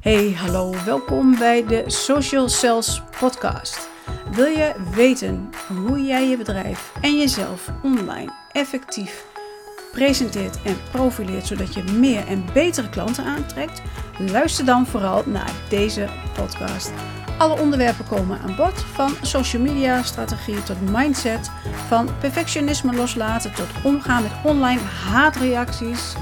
Hey, hallo, welkom bij de Social Sales Podcast. Wil je weten hoe jij je bedrijf en jezelf online effectief presenteert en profileert zodat je meer en betere klanten aantrekt? Luister dan vooral naar deze podcast. Alle onderwerpen komen aan bod, van social media strategie tot mindset, van perfectionisme loslaten tot omgaan met online haatreacties.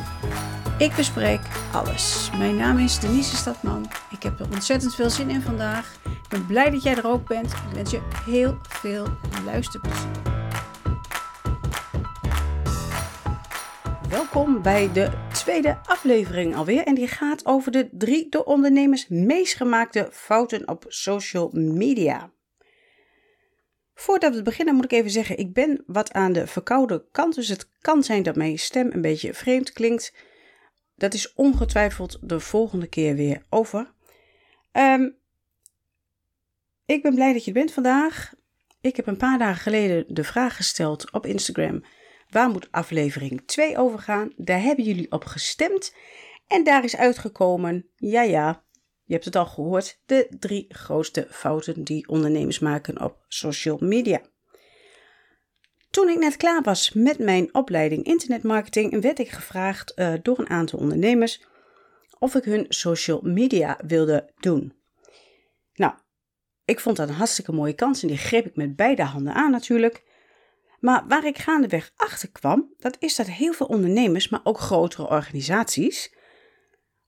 Ik bespreek alles. Mijn naam is Denise Stadman. Ik heb er ontzettend veel zin in vandaag. Ik ben blij dat jij er ook bent. Ik wens je heel veel luisterplezier. Welkom bij de tweede aflevering alweer. En die gaat over de drie door ondernemers meest gemaakte fouten op social media. Voordat we beginnen moet ik even zeggen, ik ben wat aan de verkoude kant. Dus het kan zijn dat mijn stem een beetje vreemd klinkt. Dat is ongetwijfeld de volgende keer weer over. Um, ik ben blij dat je er bent vandaag. Ik heb een paar dagen geleden de vraag gesteld op Instagram: waar moet aflevering 2 over gaan? Daar hebben jullie op gestemd. En daar is uitgekomen: ja, ja, je hebt het al gehoord, de drie grootste fouten die ondernemers maken op social media. Toen ik net klaar was met mijn opleiding internetmarketing, werd ik gevraagd uh, door een aantal ondernemers of ik hun social media wilde doen. Nou, ik vond dat een hartstikke mooie kans en die greep ik met beide handen aan natuurlijk. Maar waar ik gaandeweg achter kwam, dat is dat heel veel ondernemers, maar ook grotere organisaties,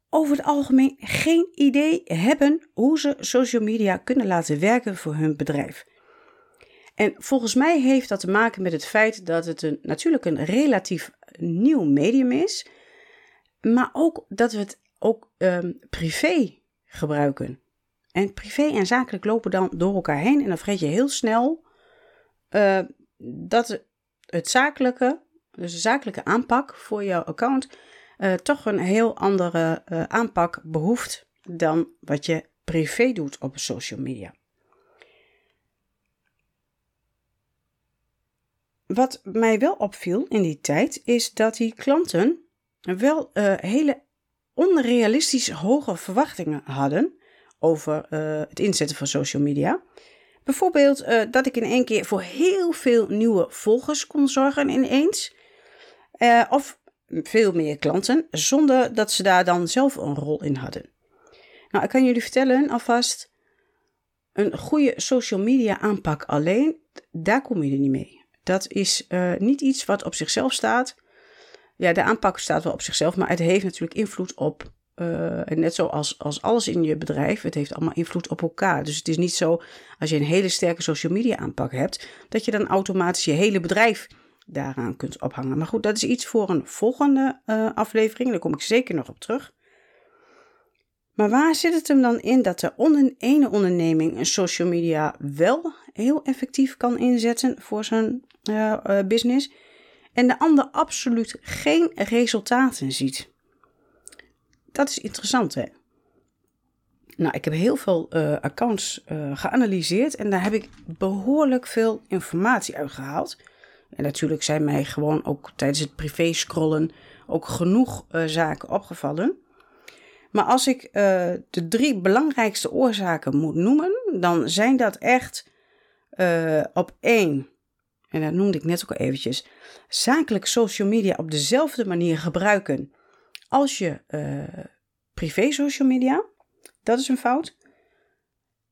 over het algemeen geen idee hebben hoe ze social media kunnen laten werken voor hun bedrijf. En volgens mij heeft dat te maken met het feit dat het een, natuurlijk een relatief nieuw medium is, maar ook dat we het ook um, privé gebruiken. En privé en zakelijk lopen dan door elkaar heen en dan vergeet je heel snel uh, dat het zakelijke, dus de zakelijke aanpak voor jouw account, uh, toch een heel andere uh, aanpak behoeft dan wat je privé doet op social media. Wat mij wel opviel in die tijd is dat die klanten wel uh, hele onrealistisch hoge verwachtingen hadden over uh, het inzetten van social media. Bijvoorbeeld uh, dat ik in één keer voor heel veel nieuwe volgers kon zorgen ineens. of veel meer klanten, zonder dat ze daar dan zelf een rol in hadden. Nou, ik kan jullie vertellen alvast, een goede social media aanpak alleen, daar kom je er niet mee. Dat is uh, niet iets wat op zichzelf staat. Ja, de aanpak staat wel op zichzelf, maar het heeft natuurlijk invloed op. En net zoals als alles in je bedrijf, het heeft allemaal invloed op elkaar. Dus het is niet zo, als je een hele sterke social media aanpak hebt, dat je dan automatisch je hele bedrijf daaraan kunt ophangen. Maar goed, dat is iets voor een volgende uh, aflevering. Daar kom ik zeker nog op terug. Maar waar zit het hem dan in dat de ene onderneming een social media wel heel effectief kan inzetten voor zijn uh, business en de ander absoluut geen resultaten ziet? Dat is interessant, hè? Nou, ik heb heel veel uh, accounts geanalyseerd en daar heb ik behoorlijk veel informatie uit gehaald. En natuurlijk zijn mij gewoon ook tijdens het privé scrollen ook genoeg zaken opgevallen. Maar als ik uh, de drie belangrijkste oorzaken moet noemen, dan zijn dat echt uh, op één, en dat noemde ik net ook al eventjes, zakelijk social media op dezelfde manier gebruiken als je uh, privé social media. Dat is een fout.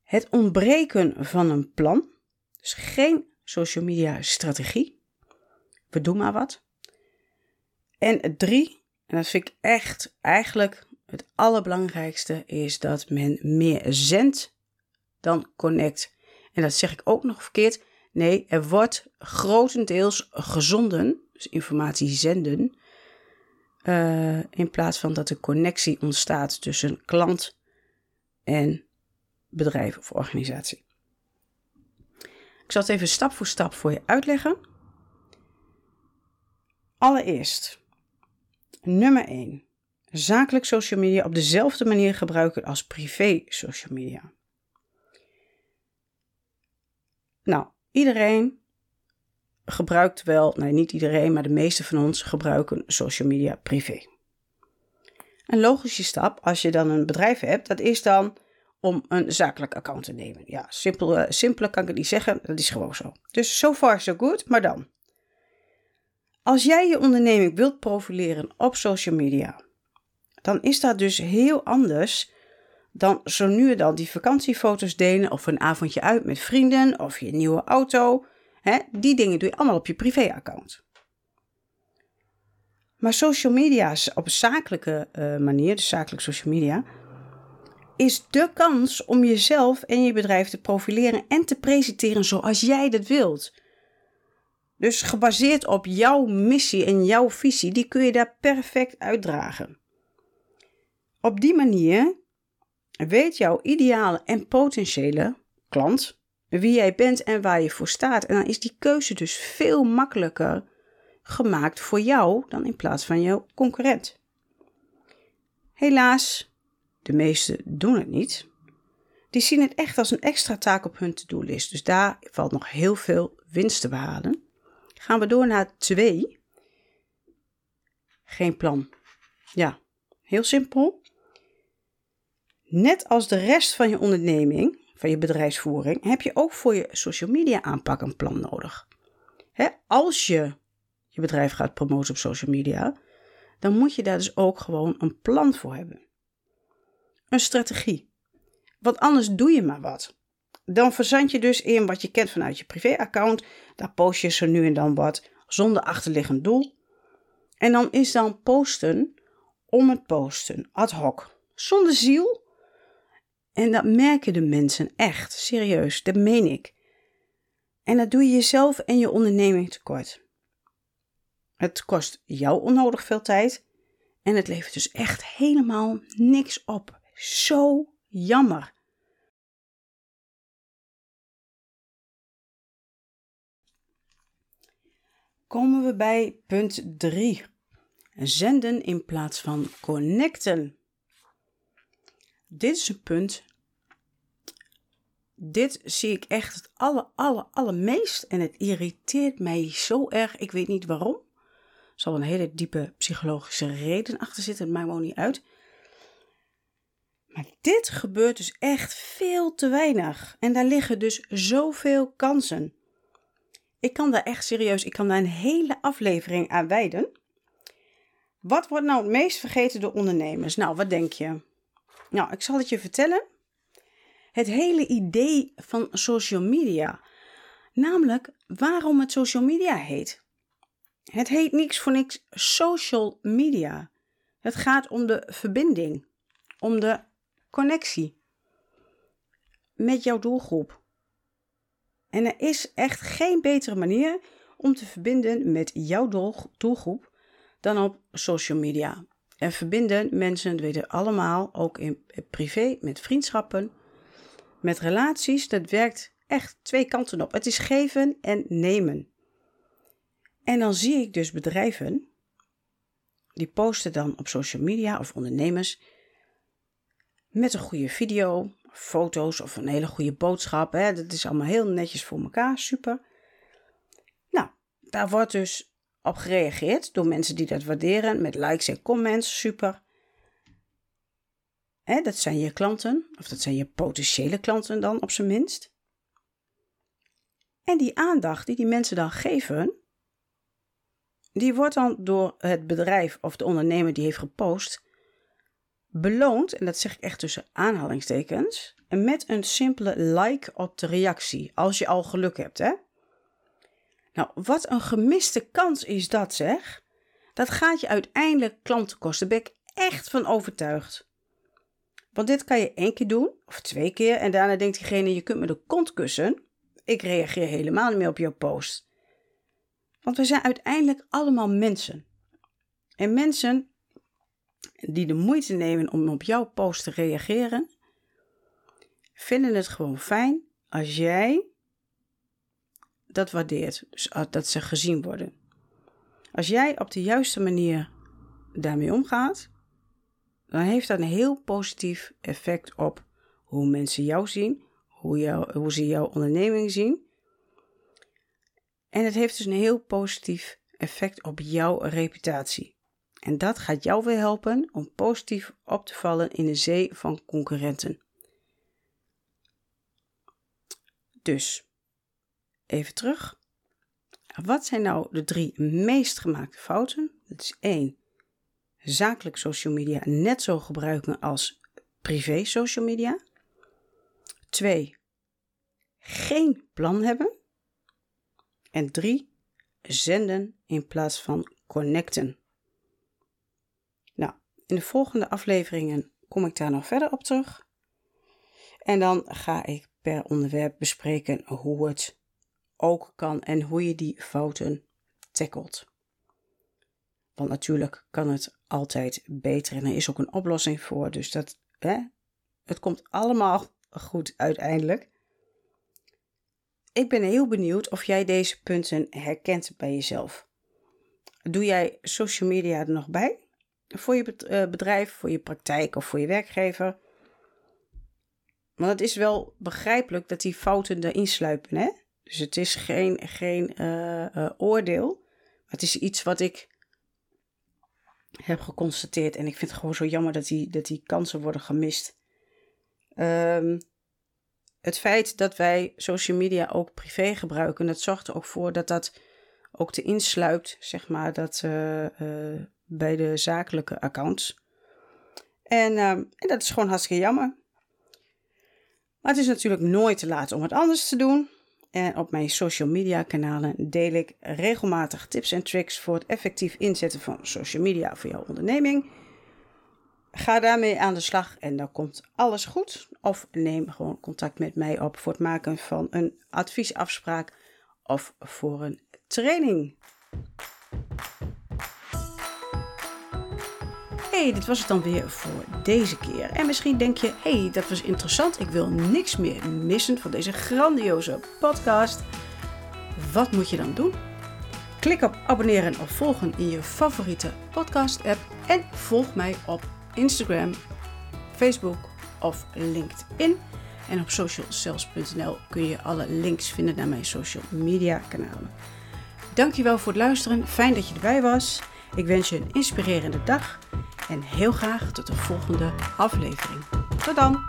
Het ontbreken van een plan, dus geen social media strategie. We doen maar wat. En drie, en dat vind ik echt eigenlijk het allerbelangrijkste is dat men meer zendt dan connect. En dat zeg ik ook nog verkeerd. Nee, er wordt grotendeels gezonden, dus informatie zenden, uh, in plaats van dat de connectie ontstaat tussen klant en bedrijf of organisatie. Ik zal het even stap voor stap voor je uitleggen. Allereerst, nummer 1 zakelijk social media op dezelfde manier gebruiken als privé social media. Nou, iedereen gebruikt wel, nee niet iedereen, maar de meeste van ons gebruiken social media privé. Een logische stap, als je dan een bedrijf hebt, dat is dan om een zakelijk account te nemen. Ja, simpel, uh, simpeler kan ik het niet zeggen, dat is gewoon zo. Dus so far so good, maar dan. Als jij je onderneming wilt profileren op social media, dan is dat dus heel anders dan zo nu en dan die vakantiefoto's delen of een avondje uit met vrienden of je nieuwe auto. Die dingen doe je allemaal op je privéaccount. Maar social media op een zakelijke uh, manier, dus zakelijk social media, is de kans om jezelf en je bedrijf te profileren en te presenteren zoals jij dat wilt. Dus gebaseerd op jouw missie en jouw visie, die kun je daar perfect uitdragen. Op die manier weet jouw ideale en potentiële klant wie jij bent en waar je voor staat. En dan is die keuze dus veel makkelijker gemaakt voor jou dan in plaats van jouw concurrent. Helaas, de meesten doen het niet. Die zien het echt als een extra taak op hun to-do-list. Dus daar valt nog heel veel winst te behalen. Gaan we door naar twee. Geen plan. Ja, heel simpel. Net als de rest van je onderneming, van je bedrijfsvoering, heb je ook voor je social media aanpak een plan nodig. als je je bedrijf gaat promoten op social media, dan moet je daar dus ook gewoon een plan voor hebben. Een strategie. Want anders doe je maar wat. Dan verzand je dus in wat je kent vanuit je privéaccount. Daar post je zo nu en dan wat zonder achterliggend doel. En dan is dan posten om het posten, ad hoc, zonder ziel. En dat merken de mensen echt, serieus, dat meen ik. En dat doe je jezelf en je onderneming tekort. Het kost jou onnodig veel tijd en het levert dus echt helemaal niks op. Zo jammer. Komen we bij punt 3. Zenden in plaats van connecten. Dit is een punt. Dit zie ik echt het aller, aller, allermeest. En het irriteert mij zo erg. Ik weet niet waarom. Er zal een hele diepe psychologische reden achter zitten. Het maakt me ook niet uit. Maar dit gebeurt dus echt veel te weinig. En daar liggen dus zoveel kansen. Ik kan daar echt serieus, ik kan daar een hele aflevering aan wijden. Wat wordt nou het meest vergeten door ondernemers? Nou, wat denk je? Nou, ik zal het je vertellen. Het hele idee van social media. Namelijk waarom het social media heet. Het heet niks voor niks social media. Het gaat om de verbinding, om de connectie met jouw doelgroep. En er is echt geen betere manier om te verbinden met jouw doelgroep dan op social media. En verbinden mensen, dat weten allemaal, ook in privé, met vriendschappen, met relaties. Dat werkt echt twee kanten op. Het is geven en nemen. En dan zie ik dus bedrijven, die posten dan op social media of ondernemers met een goede video, foto's of een hele goede boodschap. Hè. Dat is allemaal heel netjes voor elkaar, super. Nou, daar wordt dus op gereageerd door mensen die dat waarderen met likes en comments, super. Hè, dat zijn je klanten, of dat zijn je potentiële klanten dan op zijn minst. En die aandacht die die mensen dan geven, die wordt dan door het bedrijf of de ondernemer die heeft gepost beloond, en dat zeg ik echt tussen aanhalingstekens, met een simpele like op de reactie, als je al geluk hebt, hè? Nou, wat een gemiste kans is dat, zeg. Dat gaat je uiteindelijk klanten kosten, daar ben ik echt van overtuigd. Want dit kan je één keer doen, of twee keer, en daarna denkt diegene, je kunt me de kont kussen. Ik reageer helemaal niet meer op jouw post. Want we zijn uiteindelijk allemaal mensen. En mensen die de moeite nemen om op jouw post te reageren, vinden het gewoon fijn als jij dat waardeert. Dus dat ze gezien worden. Als jij op de juiste manier daarmee omgaat, dan heeft dat een heel positief effect op hoe mensen jou zien, hoe, jou, hoe ze jouw onderneming zien. En het heeft dus een heel positief effect op jouw reputatie. En dat gaat jou weer helpen om positief op te vallen in de zee van concurrenten. Dus, even terug. Wat zijn nou de drie meest gemaakte fouten? Dat is één, zakelijk social media net zo gebruiken als privé social media. Twee, geen plan hebben. En drie, zenden in plaats van connecten. Nou, in de volgende afleveringen kom ik daar nog verder op terug. En dan ga ik per onderwerp bespreken hoe het ook kan en hoe je die fouten tackelt. Want natuurlijk kan het altijd beter en er is ook een oplossing voor. Dus dat, hè, het komt allemaal goed uiteindelijk. Ik ben heel benieuwd of jij deze punten herkent bij jezelf. Doe jij social media er nog bij? Voor je eh, bedrijf, voor je praktijk of voor je werkgever? Want het is wel begrijpelijk dat die fouten erin sluipen. Hè? Dus het is geen, geen uh, uh, oordeel. Maar het is iets wat ik heb geconstateerd. En ik vind het gewoon zo jammer dat die, dat die kansen worden gemist. Um, het feit dat wij social media ook privé gebruiken, dat zorgt er ook voor dat dat ook te insluipt, zeg maar, dat, uh, uh, bij de zakelijke accounts. En, uh, en dat is gewoon hartstikke jammer. Maar het is natuurlijk nooit te laat om het anders te doen. En op mijn social media kanalen deel ik regelmatig tips en tricks voor het effectief inzetten van social media voor jouw onderneming. Ga daarmee aan de slag en dan komt alles goed. Of neem gewoon contact met mij op voor het maken van een adviesafspraak of voor een training. Dit was het dan weer voor deze keer. En misschien denk je, hey, dat was interessant. Ik wil niks meer missen van deze grandioze podcast. Wat moet je dan doen? Klik op abonneren of volgen in je favoriete podcast-app en volg mij op Instagram, Facebook of LinkedIn. En op socialcells.nl kun je alle links vinden naar mijn social media kanalen. Dankjewel voor het luisteren. Fijn dat je erbij was. Ik wens je een inspirerende dag en heel graag tot de volgende aflevering. Tot dan!